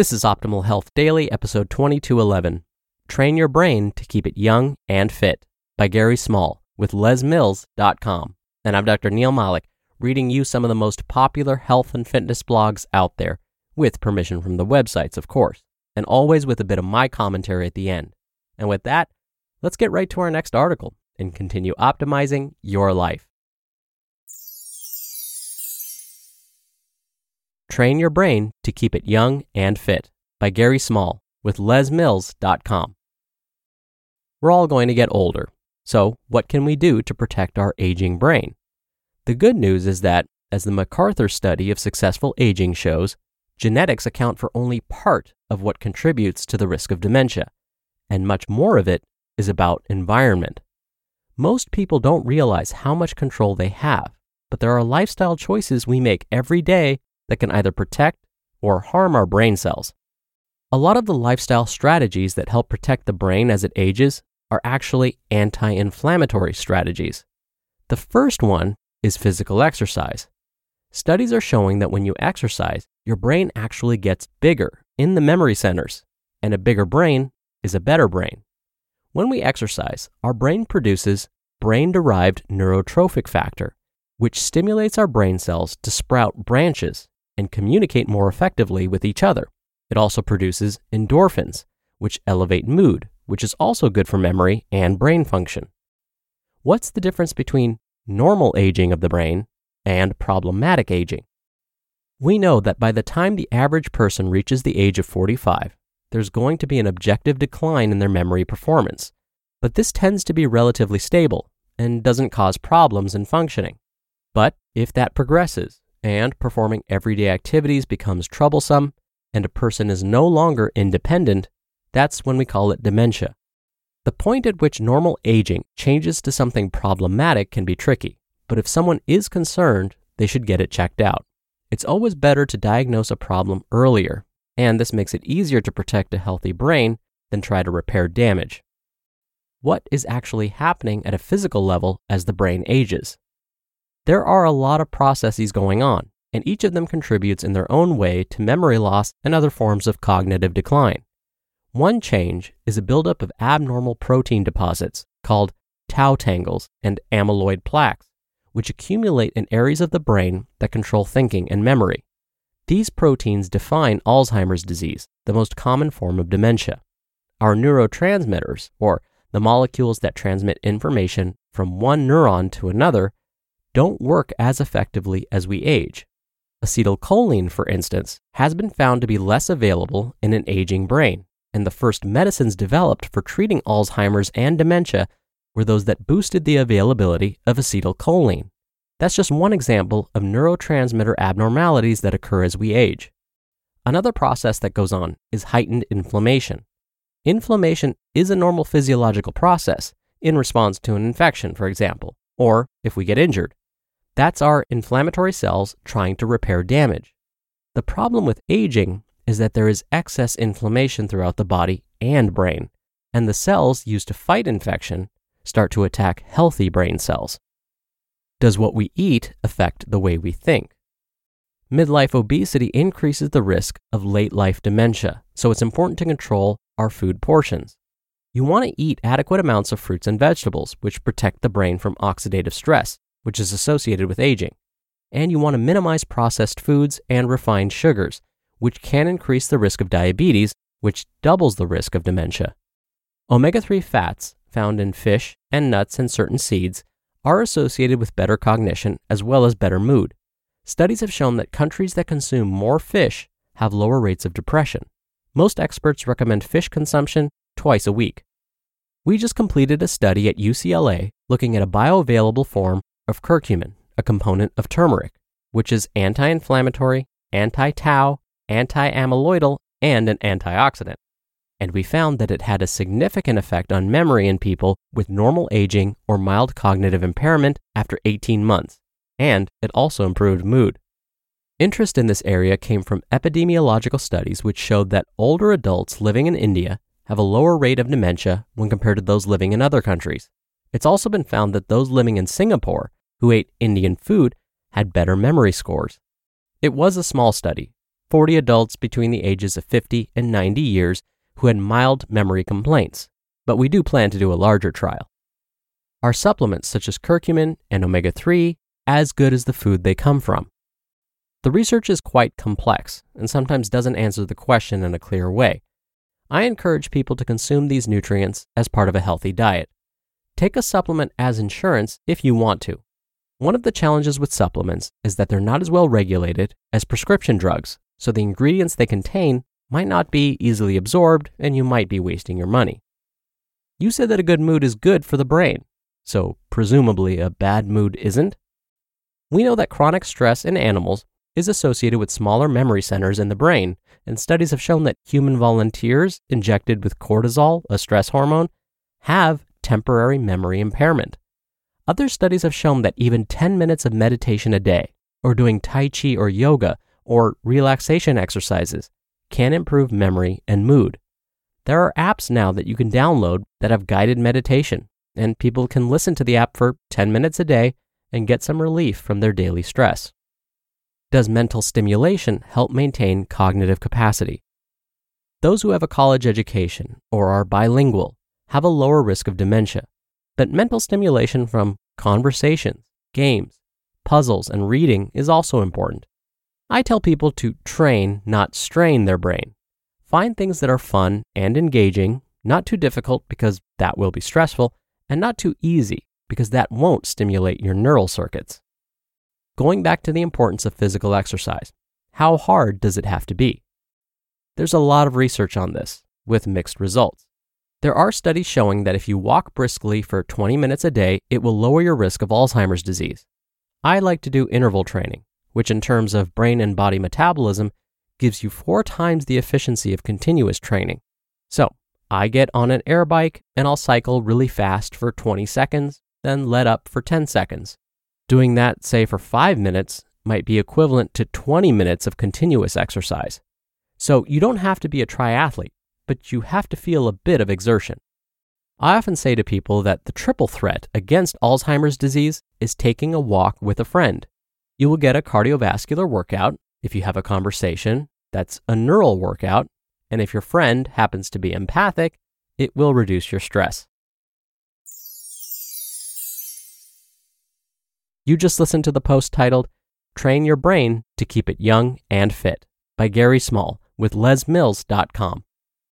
This is Optimal Health Daily, episode 2211 Train Your Brain to Keep It Young and Fit by Gary Small with lesmills.com. And I'm Dr. Neal Malik, reading you some of the most popular health and fitness blogs out there, with permission from the websites, of course, and always with a bit of my commentary at the end. And with that, let's get right to our next article and continue optimizing your life. Train Your Brain to Keep It Young and Fit by Gary Small with lesmills.com. We're all going to get older, so what can we do to protect our aging brain? The good news is that, as the MacArthur study of successful aging shows, genetics account for only part of what contributes to the risk of dementia, and much more of it is about environment. Most people don't realize how much control they have, but there are lifestyle choices we make every day that can either protect or harm our brain cells. A lot of the lifestyle strategies that help protect the brain as it ages are actually anti inflammatory strategies. The first one is physical exercise. Studies are showing that when you exercise, your brain actually gets bigger in the memory centers, and a bigger brain is a better brain. When we exercise, our brain produces brain derived neurotrophic factor, which stimulates our brain cells to sprout branches and communicate more effectively with each other. It also produces endorphins, which elevate mood, which is also good for memory and brain function. What's the difference between normal aging of the brain and problematic aging? We know that by the time the average person reaches the age of 45, there's going to be an objective decline in their memory performance, but this tends to be relatively stable and doesn't cause problems in functioning. But if that progresses, and performing everyday activities becomes troublesome and a person is no longer independent, that's when we call it dementia. The point at which normal aging changes to something problematic can be tricky, but if someone is concerned, they should get it checked out. It's always better to diagnose a problem earlier, and this makes it easier to protect a healthy brain than try to repair damage. What is actually happening at a physical level as the brain ages? There are a lot of processes going on, and each of them contributes in their own way to memory loss and other forms of cognitive decline. One change is a buildup of abnormal protein deposits called tau tangles and amyloid plaques, which accumulate in areas of the brain that control thinking and memory. These proteins define Alzheimer's disease, the most common form of dementia. Our neurotransmitters, or the molecules that transmit information from one neuron to another, don't work as effectively as we age. Acetylcholine, for instance, has been found to be less available in an aging brain, and the first medicines developed for treating Alzheimer's and dementia were those that boosted the availability of acetylcholine. That's just one example of neurotransmitter abnormalities that occur as we age. Another process that goes on is heightened inflammation. Inflammation is a normal physiological process in response to an infection, for example, or if we get injured. That's our inflammatory cells trying to repair damage. The problem with aging is that there is excess inflammation throughout the body and brain, and the cells used to fight infection start to attack healthy brain cells. Does what we eat affect the way we think? Midlife obesity increases the risk of late life dementia, so it's important to control our food portions. You want to eat adequate amounts of fruits and vegetables, which protect the brain from oxidative stress, which is associated with aging. And you want to minimize processed foods and refined sugars, which can increase the risk of diabetes, which doubles the risk of dementia. Omega 3 fats, found in fish and nuts and certain seeds, are associated with better cognition as well as better mood. Studies have shown that countries that consume more fish have lower rates of depression. Most experts recommend fish consumption twice a week. We just completed a study at UCLA looking at a bioavailable form of curcumin, a component of turmeric, which is anti inflammatory, anti tau, anti amyloidal, and an antioxidant. And we found that it had a significant effect on memory in people with normal aging or mild cognitive impairment after 18 months, and it also improved mood. Interest in this area came from epidemiological studies which showed that older adults living in India have a lower rate of dementia when compared to those living in other countries. It's also been found that those living in Singapore who ate Indian food had better memory scores. It was a small study 40 adults between the ages of 50 and 90 years who had mild memory complaints, but we do plan to do a larger trial. Are supplements such as curcumin and omega 3 as good as the food they come from? The research is quite complex and sometimes doesn't answer the question in a clear way. I encourage people to consume these nutrients as part of a healthy diet. Take a supplement as insurance if you want to. One of the challenges with supplements is that they're not as well regulated as prescription drugs, so the ingredients they contain might not be easily absorbed and you might be wasting your money. You said that a good mood is good for the brain, so presumably a bad mood isn't? We know that chronic stress in animals is associated with smaller memory centers in the brain, and studies have shown that human volunteers injected with cortisol, a stress hormone, have temporary memory impairment. Other studies have shown that even 10 minutes of meditation a day, or doing Tai Chi or yoga, or relaxation exercises can improve memory and mood. There are apps now that you can download that have guided meditation, and people can listen to the app for 10 minutes a day and get some relief from their daily stress. Does mental stimulation help maintain cognitive capacity? Those who have a college education or are bilingual have a lower risk of dementia, but mental stimulation from conversations, games, puzzles, and reading is also important. I tell people to train, not strain their brain. Find things that are fun and engaging, not too difficult because that will be stressful, and not too easy because that won't stimulate your neural circuits. Going back to the importance of physical exercise, how hard does it have to be? There's a lot of research on this, with mixed results. There are studies showing that if you walk briskly for 20 minutes a day, it will lower your risk of Alzheimer's disease. I like to do interval training, which in terms of brain and body metabolism gives you four times the efficiency of continuous training. So, I get on an air bike and I'll cycle really fast for 20 seconds, then let up for 10 seconds, Doing that, say, for five minutes might be equivalent to 20 minutes of continuous exercise. So you don't have to be a triathlete, but you have to feel a bit of exertion. I often say to people that the triple threat against Alzheimer's disease is taking a walk with a friend. You will get a cardiovascular workout if you have a conversation, that's a neural workout, and if your friend happens to be empathic, it will reduce your stress. You just listened to the post titled Train Your Brain to Keep It Young and Fit by Gary Small with lesmills.com.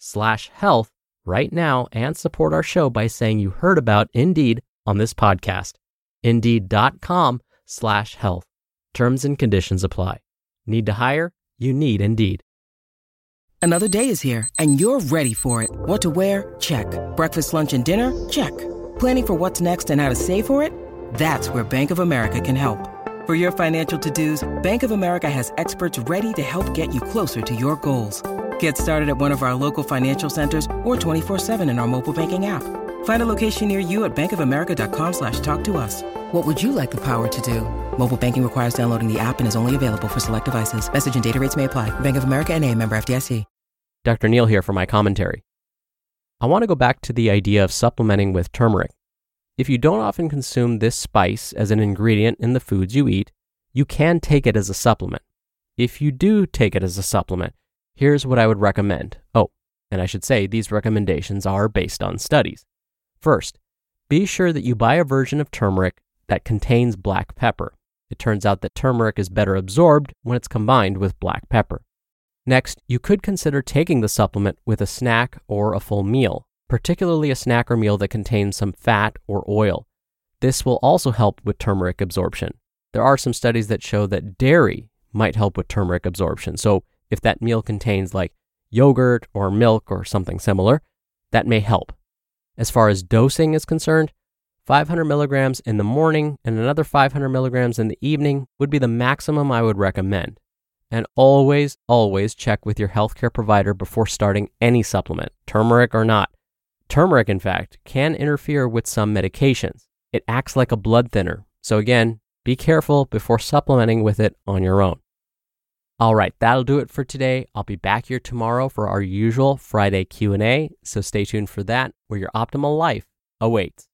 slash health right now and support our show by saying you heard about Indeed on this podcast. Indeed.com slash health. Terms and conditions apply. Need to hire? You need Indeed. Another day is here and you're ready for it. What to wear? Check. Breakfast, lunch, and dinner? Check. Planning for what's next and how to save for it? That's where Bank of America can help. For your financial to-dos, Bank of America has experts ready to help get you closer to your goals. Get started at one of our local financial centers or 24-7 in our mobile banking app. Find a location near you at bankofamerica.com slash talk to us. What would you like the power to do? Mobile banking requires downloading the app and is only available for select devices. Message and data rates may apply. Bank of America and a member FDIC. Dr. Neal here for my commentary. I want to go back to the idea of supplementing with turmeric. If you don't often consume this spice as an ingredient in the foods you eat, you can take it as a supplement. If you do take it as a supplement, here's what I would recommend. Oh, and I should say these recommendations are based on studies. First, be sure that you buy a version of turmeric that contains black pepper. It turns out that turmeric is better absorbed when it's combined with black pepper. Next, you could consider taking the supplement with a snack or a full meal particularly a snack or meal that contains some fat or oil. This will also help with turmeric absorption. There are some studies that show that dairy might help with turmeric absorption. So, if that meal contains like yogurt or milk or something similar, that may help. As far as dosing is concerned, 500 milligrams in the morning and another 500 milligrams in the evening would be the maximum I would recommend. And always, always check with your healthcare provider before starting any supplement, turmeric or not. Turmeric, in fact, can interfere with some medications. It acts like a blood thinner. So again, be careful before supplementing with it on your own. All right, that'll do it for today. I'll be back here tomorrow for our usual Friday Q&A, so stay tuned for that where your optimal life awaits.